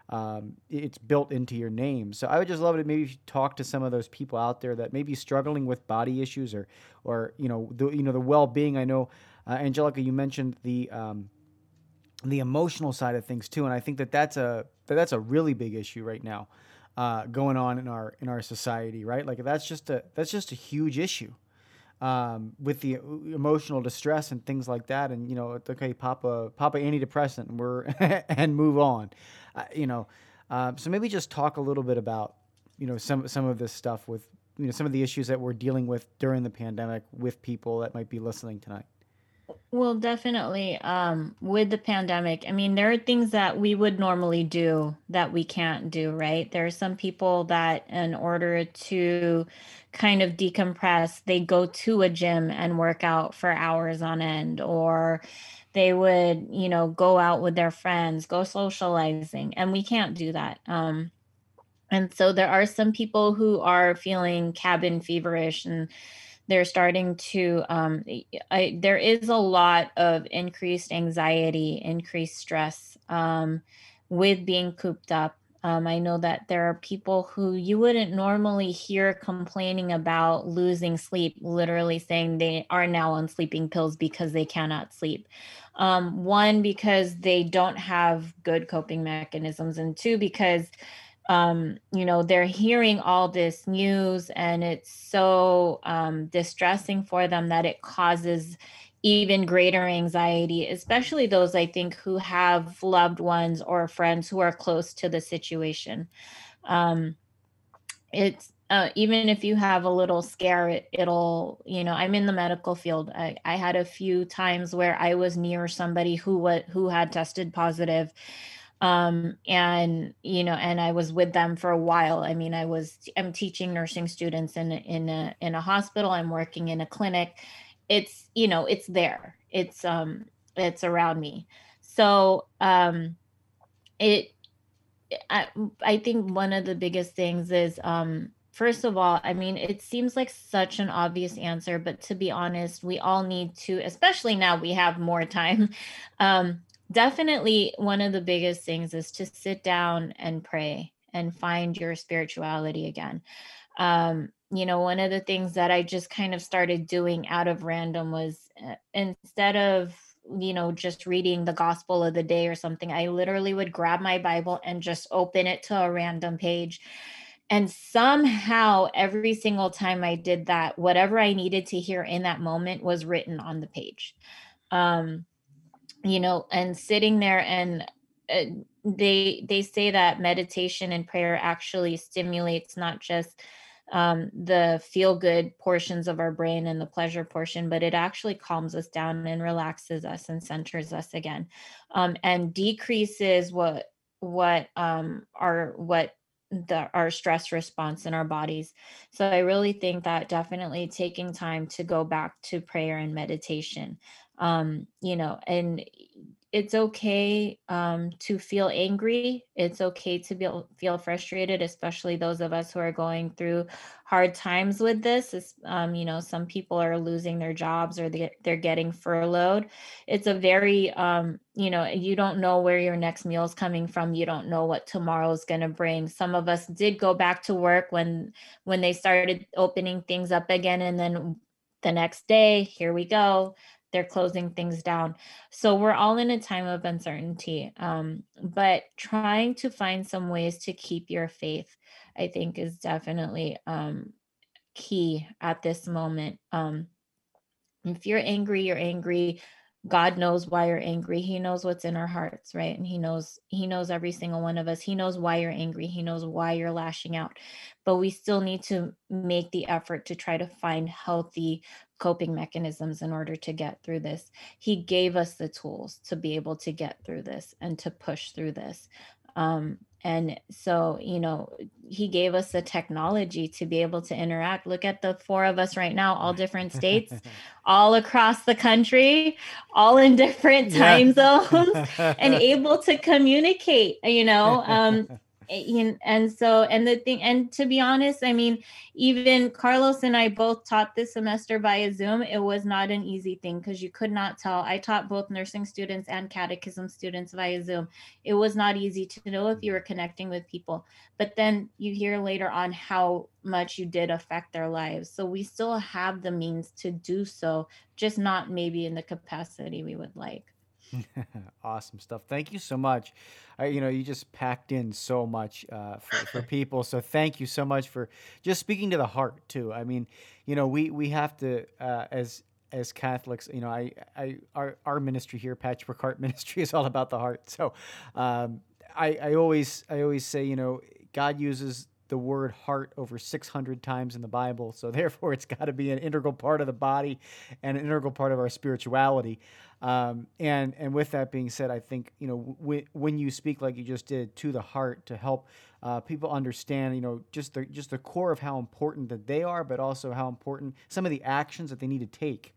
Um, it's built into your name. So I would just love it maybe if you talk to some of those people out there that may be struggling with body issues or or you know the you know the well being. I know uh, Angelica, you mentioned the um, the emotional side of things too, and I think that that's a that that's a really big issue right now uh, going on in our in our society. Right, like that's just a that's just a huge issue um, with the emotional distress and things like that. And you know, okay, Papa, Papa antidepressant, and we're and move on. Uh, you know, uh, so maybe just talk a little bit about you know some some of this stuff with you know some of the issues that we're dealing with during the pandemic with people that might be listening tonight. Well, definitely. Um, with the pandemic, I mean, there are things that we would normally do that we can't do, right? There are some people that, in order to kind of decompress, they go to a gym and work out for hours on end, or they would, you know, go out with their friends, go socializing, and we can't do that. Um, and so there are some people who are feeling cabin feverish and they're starting to um, I, there is a lot of increased anxiety increased stress um, with being cooped up. Um, i know that there are people who you wouldn't normally hear complaining about losing sleep literally saying they are now on sleeping pills because they cannot sleep. Um, one because they don't have good coping mechanisms and two because um, you know, they're hearing all this news and it's so um, distressing for them that it causes even greater anxiety, especially those I think who have loved ones or friends who are close to the situation. Um, it's uh, even if you have a little scare, it, it'll, you know, I'm in the medical field. I, I had a few times where I was near somebody who what who had tested positive um, and you know and i was with them for a while. I mean i was i'm teaching nursing students in in a in a hospital. I'm working in a clinic. It's you know it's there. It's um it's around me. So um it i i think one of the biggest things is um first of all i mean it seems like such an obvious answer but to be honest we all need to especially now we have more time um definitely one of the biggest things is to sit down and pray and find your spirituality again. Um, you know, one of the things that I just kind of started doing out of random was uh, instead of you know just reading the gospel of the day or something i literally would grab my bible and just open it to a random page and somehow every single time i did that whatever i needed to hear in that moment was written on the page um you know and sitting there and uh, they they say that meditation and prayer actually stimulates not just um, the feel good portions of our brain and the pleasure portion, but it actually calms us down and relaxes us and centers us again, um, and decreases what what um, our what the our stress response in our bodies. So I really think that definitely taking time to go back to prayer and meditation um, you know, and it's okay um, to feel angry. It's okay to be, feel frustrated, especially those of us who are going through hard times with this. It's, um, you know, some people are losing their jobs or they, they're getting furloughed. It's a very, um, you know, you don't know where your next meal is coming from. You don't know what tomorrow is going to bring. Some of us did go back to work when when they started opening things up again, and then the next day, here we go they're closing things down. So we're all in a time of uncertainty. Um, but trying to find some ways to keep your faith, I think, is definitely um, key at this moment. Um, if you're angry, you're angry. God knows why you're angry. He knows what's in our hearts, right? And he knows he knows every single one of us. He knows why you're angry. He knows why you're lashing out. But we still need to make the effort to try to find healthy coping mechanisms in order to get through this. He gave us the tools to be able to get through this and to push through this. Um, and so, you know, he gave us the technology to be able to interact. Look at the four of us right now, all different states, all across the country, all in different time yeah. zones, and able to communicate, you know. Um, Eh, and so and the thing and to be honest i mean even carlos and i both taught this semester via zoom it was not an easy thing because you could not tell. I taught both nursing students and catechism students via zoom. It was not easy to know if you were connecting with people but then you hear later on how much you did affect their lives. So we still have the means to do so just not maybe in the capacity we would like awesome stuff. Thank you so much. Uh, you know, you just packed in so much uh, for, for people. So thank you so much for just speaking to the heart too. I mean, you know, we we have to uh, as as Catholics, you know, I, I our our ministry here, Patchwork Heart Ministry, is all about the heart. So um, I I always I always say, you know, God uses the word heart over 600 times in the Bible. So therefore, it's got to be an integral part of the body and an integral part of our spirituality. Um, and and with that being said, I think you know w- when you speak like you just did to the heart to help uh, people understand, you know, just the just the core of how important that they are, but also how important some of the actions that they need to take.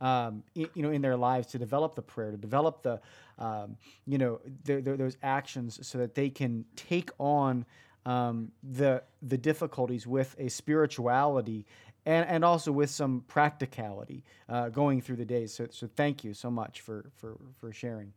Um, you know, in their lives to develop the prayer, to develop the, um, you know, the, the, those actions so that they can take on um, the the difficulties with a spirituality and, and also with some practicality uh, going through the days. So, so thank you so much for, for, for sharing.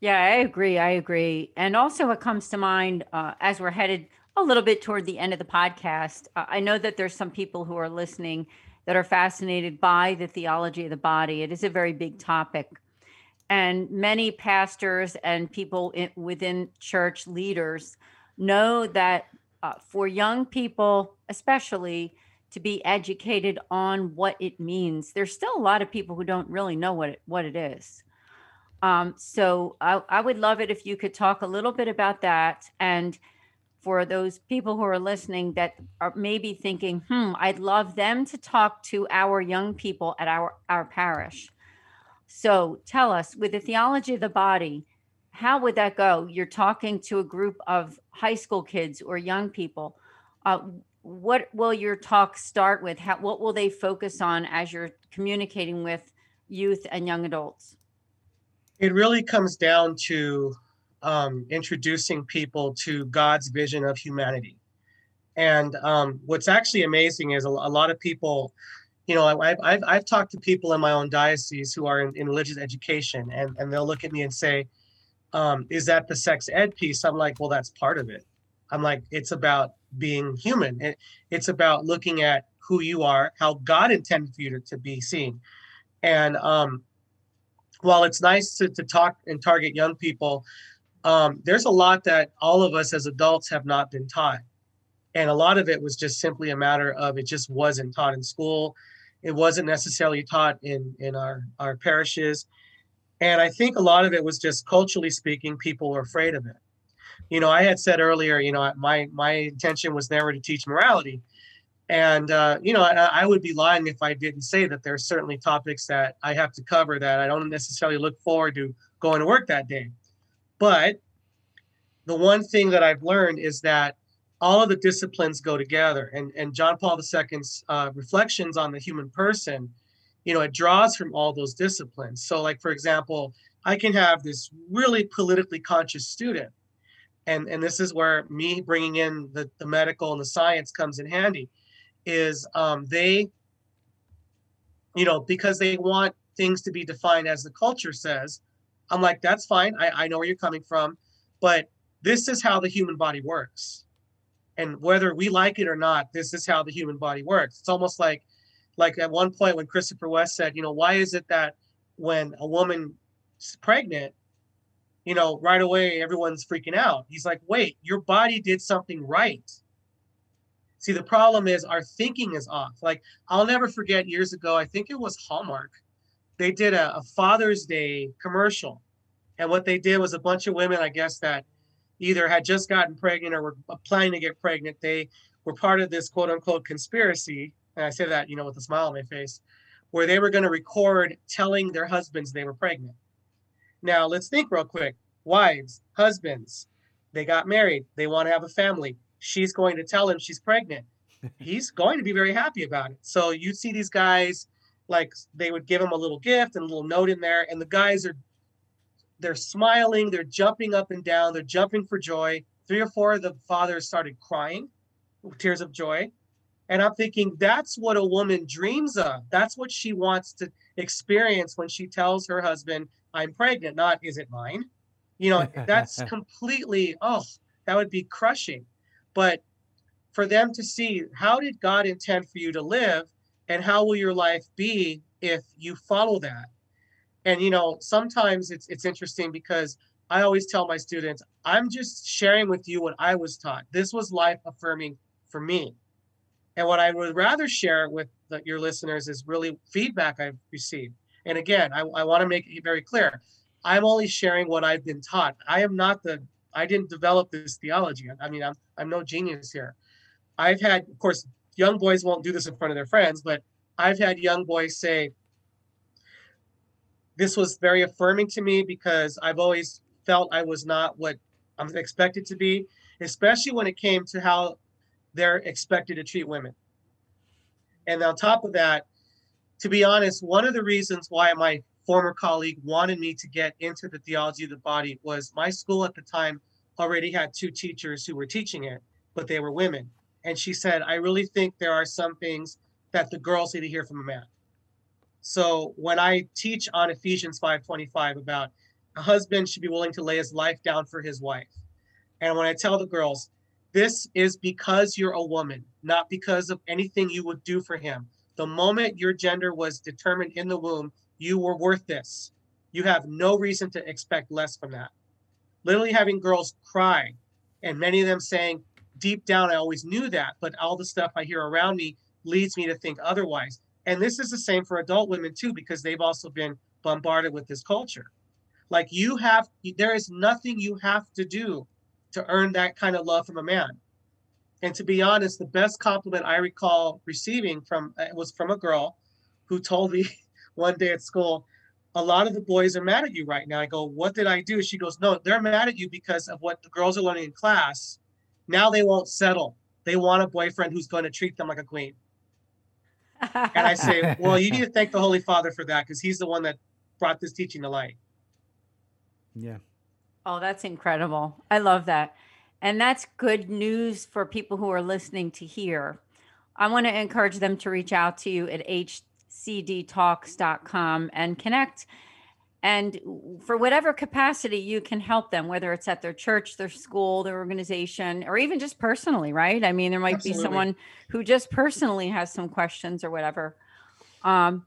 Yeah, I agree. I agree. And also, what comes to mind uh, as we're headed a little bit toward the end of the podcast, uh, I know that there's some people who are listening that are fascinated by the theology of the body. It is a very big topic. And many pastors and people in, within church leaders know that uh, for young people, especially, to be educated on what it means. There's still a lot of people who don't really know what it, what it is. Um, so I, I would love it if you could talk a little bit about that. And for those people who are listening that are maybe thinking, hmm, I'd love them to talk to our young people at our, our parish. So tell us, with the theology of the body, how would that go? You're talking to a group of high school kids or young people. Uh, what will your talk start with? How, what will they focus on as you're communicating with youth and young adults? It really comes down to um, introducing people to God's vision of humanity. And um, what's actually amazing is a, a, lot of people, you know, I've, I've, I've talked to people in my own diocese who are in, in religious education, and, and they'll look at me and say, um, Is that the sex ed piece? I'm like, Well, that's part of it. I'm like, It's about being human. It, it's about looking at who you are, how God intended for you to, to be seen. And um, while it's nice to, to talk and target young people, um, there's a lot that all of us as adults have not been taught. And a lot of it was just simply a matter of it just wasn't taught in school. It wasn't necessarily taught in, in our, our parishes. And I think a lot of it was just culturally speaking, people were afraid of it you know, I had said earlier, you know, my my intention was never to teach morality, and uh, you know, I, I, would be lying if I didn't say that there are certainly topics that I have to cover that I don't necessarily look forward to going to work that day. But the one thing that I've learned is that all of the disciplines go together, and and John Paul II's uh, reflections on the human person you know, it draws from all those disciplines. So, like, for example, I can have this really politically conscious student. And, and this is where me bringing in the, the medical and the science comes in handy is um, they you know because they want things to be defined as the culture says i'm like that's fine. I, I know where you're coming from but this is how the human body works. And whether we like it or not this is how the human body works. It's almost like like at one point when christopher west said you know why is it that when a woman's pregnant you know right away everyone's freaking out he's like wait your body did something right See, the problem is our thinking is off. Like I'll never forget years ago, I think it was Hallmark. They did a, a Father's Day commercial. And what they did was a bunch of women, I guess, that either had just gotten pregnant or were uh, planning to get pregnant. They were part of this quote unquote conspiracy. And I say that, you know, with a smile on my face, where they were going to record telling their husbands they were pregnant. Now, let's think real quick. Wives, husbands, they got married, they want to have a family she's going to tell him she's pregnant. He's going to be very happy about it. So you see these guys like they would give him a little gift and a little note in there, and the guys are they're smiling, they're jumping up and down, they're jumping for joy. Three or four of the fathers started crying, tears of joy. And I'm thinking that's what a woman dreams of. That's what she wants to experience when she tells her husband, I'm pregnant, not is it mine? You know, that's completely, oh, that would be crushing but for them to see how did God intend for you to live and how will your life be if you follow that. And you know, sometimes it's it's interesting because I always tell my students, I'm just sharing with you what I was taught. This was life affirming for me. And what I would rather share with the, your listeners is really feedback I've received. And again, I, I want to make it very clear. I'm only sharing what I've been taught. I am not the I didn't develop this theology. I mean, I'm I'm no genius here. I've had, of course, young boys won't do this in front of their friends, but I've had young boys say, this was very affirming to me because I've always felt I was not what I'm expected to be, especially when it came to how they're expected to treat women. And on top of that, to be honest, one of the reasons why my former colleague wanted me to get into the theology of the body was my school at the time already had two teachers who were teaching it, but they were women. And she said, I really think there are some things that the girls need to hear from a man. So when I teach on Ephesians 5:25 about a husband should be willing to lay his life down for his wife. And when I tell the girls, this is because you're a woman, not because of anything you would do for him. The moment your gender was determined in the womb, you were worth this. You have no reason to expect less from that. Literally having girls cry, and many of them saying, deep down, I always knew that, but all the stuff I hear around me leads me to think otherwise. And this is the same for adult women too, because they've also been bombarded with this culture. Like you have, there is nothing you have to do to earn that kind of love from a man. And to be honest, the best compliment I recall receiving from uh, was from a girl who told me one day at school, a lot of the boys are mad at you right now. I go, what did I do? She goes, no, they're mad at you because of what the girls are learning in class. Now they won't settle. They want a boyfriend who's going to treat them like a queen. and I say, well, you need to thank the Holy Father for that because he's the one that brought this teaching to light. Yeah. Oh, that's incredible. I love that. And that's good news for people who are listening to hear. I want to encourage them to reach out to you at H cdtalks.com and connect. And for whatever capacity you can help them, whether it's at their church, their school, their organization, or even just personally, right? I mean, there might Absolutely. be someone who just personally has some questions or whatever. Um,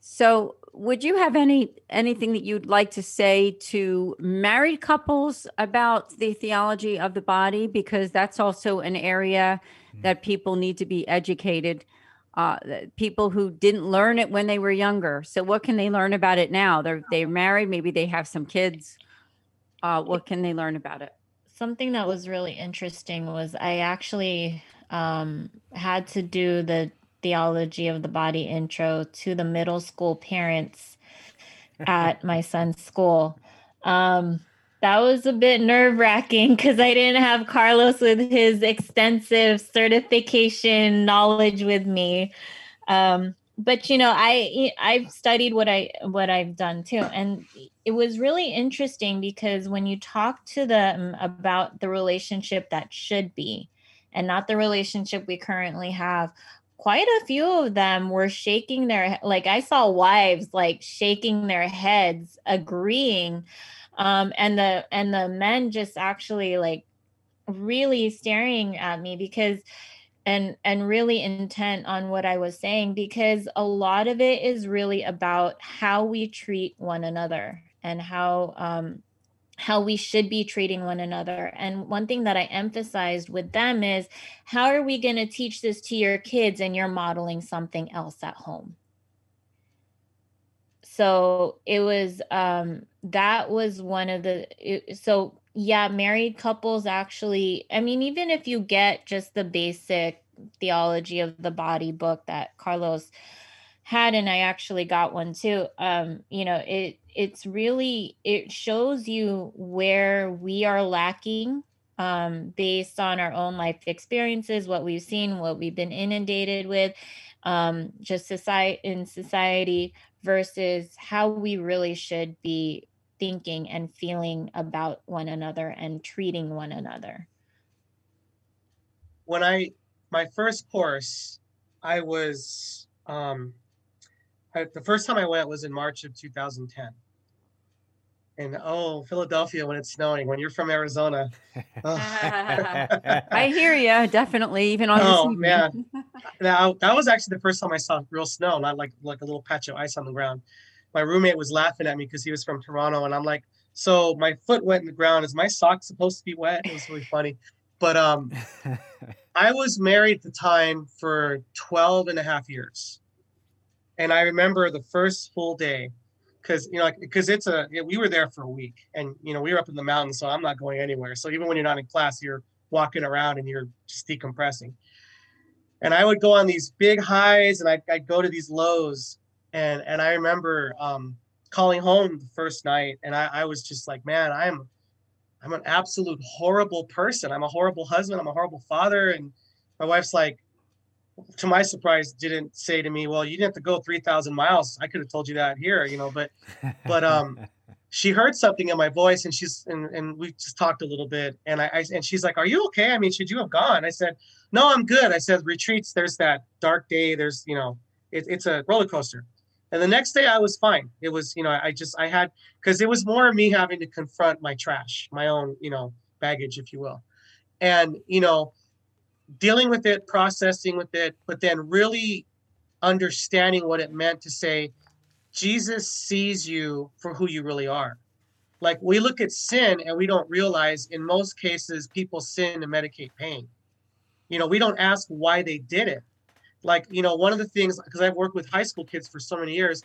so would you have any anything that you'd like to say to married couples about the theology of the body because that's also an area mm. that people need to be educated uh, people who didn't learn it when they were younger. So what can they learn about it now? They're they're married, maybe they have some kids. Uh, what can they learn about it? Something that was really interesting was I actually um, had to do the theology of the body intro to the middle school parents at my son's school. Um, that was a bit nerve wracking because I didn't have Carlos with his extensive certification knowledge with me. Um, but you know i i've studied what i what i've done too and it was really interesting because when you talk to them about the relationship that should be and not the relationship we currently have quite a few of them were shaking their like i saw wives like shaking their heads agreeing um and the and the men just actually like really staring at me because and and really intent on what I was saying because a lot of it is really about how we treat one another and how um, how we should be treating one another. And one thing that I emphasized with them is how are we going to teach this to your kids and you're modeling something else at home? So it was um that was one of the it, so yeah, married couples actually, I mean, even if you get just the basic theology of the body book that Carlos had, and I actually got one too, um, you know, it it's really it shows you where we are lacking um, based on our own life experiences, what we've seen, what we've been inundated with, um, just society in society versus how we really should be thinking and feeling about one another and treating one another? When I, my first course, I was, um, I, the first time I went was in March of 2010. And oh, Philadelphia when it's snowing, when you're from Arizona. Oh. I hear you, definitely, even on Oh man. Now that was actually the first time I saw real snow, not like like a little patch of ice on the ground my roommate was laughing at me because he was from Toronto, and I'm like, so my foot went in the ground. Is my sock supposed to be wet? It was really funny. But um, I was married at the time for 12 and a half years. And I remember the first full day because, you know, because it's a, we were there for a week and, you know, we were up in the mountains, so I'm not going anywhere. So even when you're not in class, you're walking around and you're just decompressing. And I would go on these big highs and I'd, I'd go to these lows and and I remember um, calling home the first night, and I, I was just like, man, I'm I'm an absolute horrible person. I'm a horrible husband. I'm a horrible father. And my wife's like, to my surprise, didn't say to me, "Well, you didn't have to go three thousand miles. I could have told you that here, you know." But but um, she heard something in my voice, and she's and, and we just talked a little bit, and I, I and she's like, "Are you okay? I mean, should you have gone?" I said, "No, I'm good." I said, "Retreats. There's that dark day. There's you know, it, it's a roller coaster." And the next day I was fine. It was, you know, I just, I had, because it was more of me having to confront my trash, my own, you know, baggage, if you will. And, you know, dealing with it, processing with it, but then really understanding what it meant to say, Jesus sees you for who you really are. Like we look at sin and we don't realize in most cases people sin to medicate pain. You know, we don't ask why they did it like you know one of the things because i've worked with high school kids for so many years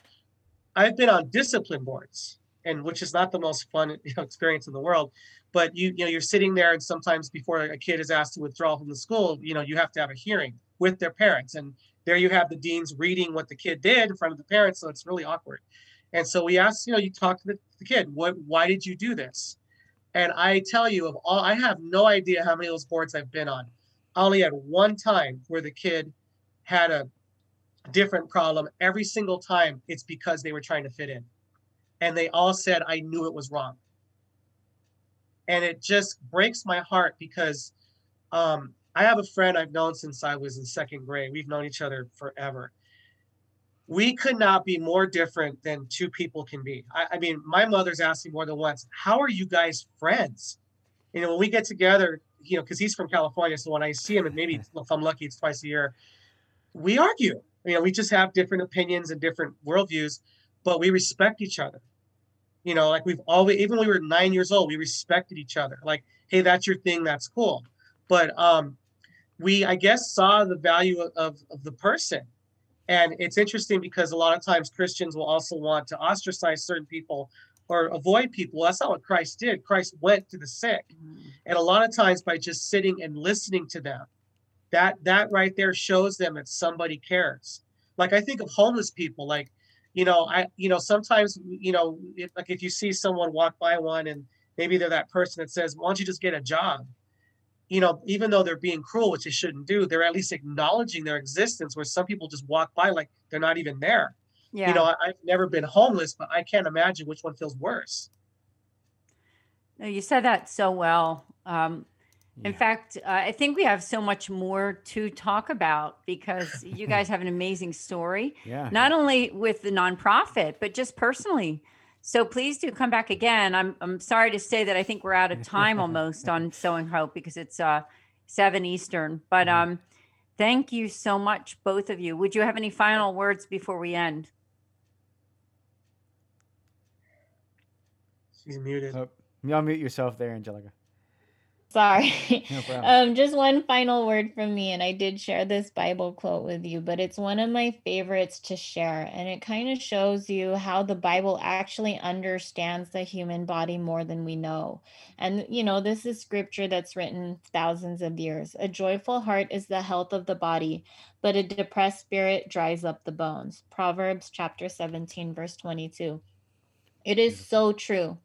i've been on discipline boards and which is not the most fun you know, experience in the world but you you know you're sitting there and sometimes before a kid is asked to withdraw from the school you know you have to have a hearing with their parents and there you have the deans reading what the kid did in front of the parents so it's really awkward. And so we asked you know you talk to the, the kid what why did you do this? And i tell you of all i have no idea how many of those boards i've been on. I only had one time where the kid had a different problem. Every single time it's because they were trying to fit in and they all said i knew it was wrong. And it just breaks my heart because um, i have a friend i've known since i was in second grade. We've known each other forever. We could not be more different than two people can be. I, I mean my mother's asked me more than once how are you guys friends? You know when we get together you know because he's from california so when i see him and maybe if i'm lucky it's twice a year we argue. You know, we just have different opinions and different worldviews, but we respect each other. You know, like we've always, even when we were nine years old, we respected each other. Like, hey, that's your thing, that's cool. But um, we, I guess, saw the value of, of the person. And it's interesting because a lot of times Christians will also want to ostracize certain people or avoid people. That's not what Christ did. Christ went to the sick. Mm-hmm. And a lot of times by just sitting and listening to them, that that right there shows them that somebody cares like i think of homeless people like you know i you know sometimes you know if, like if you see someone walk by one and maybe they're that person that says why don't you just get a job you know, even though they're being cruel, which they shouldn't do, they're at least acknowledging their existence. Where some people just walk by like they're not even there. Yeah. You know, I, I've never been homeless, but I can't imagine which one feels worse. No, you said that so well. Um, in fact, uh, I think we have so much more to talk about because you guys have an amazing story, Yeah. not only with the nonprofit, but just personally. So please do come back again. I'm, I'm sorry to say that I think we're out of time almost on Sowing Hope because it's uh, 7 Eastern. But um, thank you so much, both of you. Would you have any final words before we end? She's muted. Oh, you unmute yourself there, Angelica. Sorry. No um, just one final word from me, and I did share this Bible quote with you, but it's one of my favorites to share, and it kind of shows you how the Bible actually understands the human body more than we know. And you know, this is scripture that's written thousands of years. A joyful heart is the health of the body, but a depressed spirit dries up the bones. Proverbs chapter 17, verse 22. It is so true.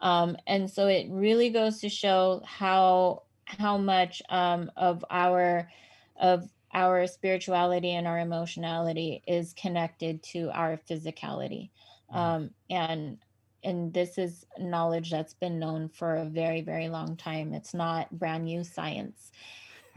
Um, and so it really goes to show how how much um, of our of our spirituality and our emotionality is connected to our physicality. Um, and and this is knowledge that's been known for a very very long time. It's not brand new science.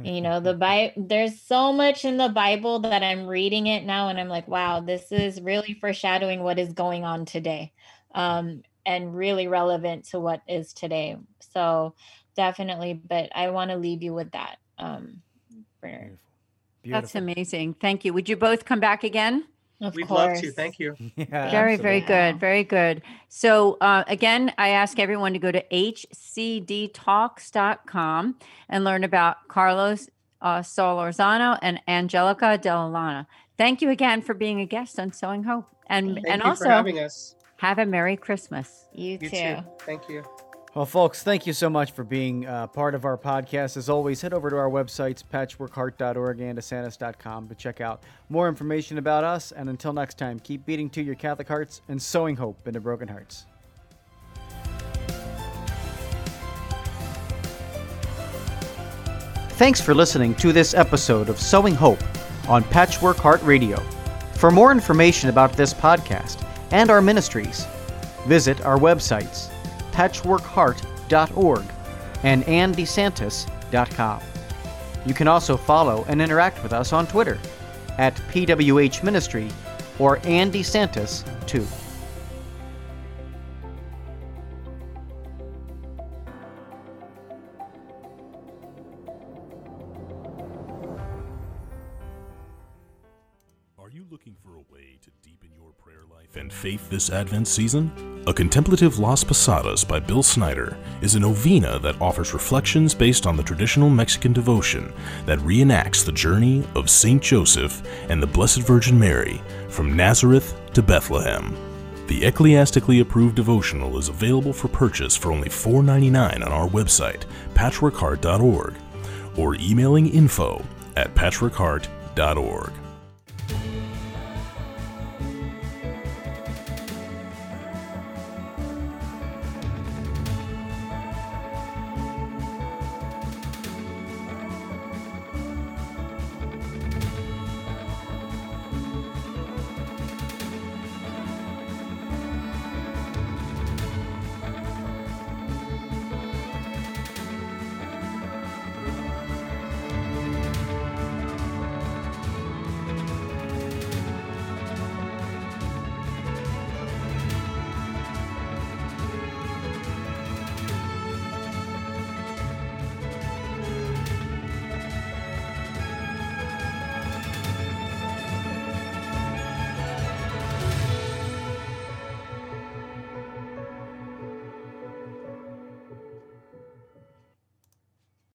You know, the Bible, there's so much in the Bible that I'm reading it now and I'm like, wow, this is really foreshadowing what is going on today. Um, and really relevant to what is today. So definitely, but I want to leave you with that. Um, for, That's amazing. Thank you. Would you both come back again? of We'd love to. Thank you. Yeah, very, very good. Very good. So, uh, again, I ask everyone to go to hcdtalks.com and learn about Carlos uh, Solorzano and Angelica Delalana. Thank you again for being a guest on Sowing Hope. And, Thank and also, for having us. Have a Merry Christmas. You, You too. too. Thank you. Well, folks, thank you so much for being uh, part of our podcast. As always, head over to our websites, patchworkheart.org and desantis.com to check out more information about us. And until next time, keep beating to your Catholic hearts and sowing hope into broken hearts. Thanks for listening to this episode of Sowing Hope on Patchwork Heart Radio. For more information about this podcast and our ministries, visit our websites patchworkheart.org and andesantis.com. You can also follow and interact with us on Twitter at PWH Ministry or Andy Santis 2. Faith this Advent season? A Contemplative Las Posadas by Bill Snyder is a novena that offers reflections based on the traditional Mexican devotion that reenacts the journey of Saint Joseph and the Blessed Virgin Mary from Nazareth to Bethlehem. The ecclesiastically approved devotional is available for purchase for only $4.99 on our website, patchworkheart.org, or emailing info at patchworkheart.org.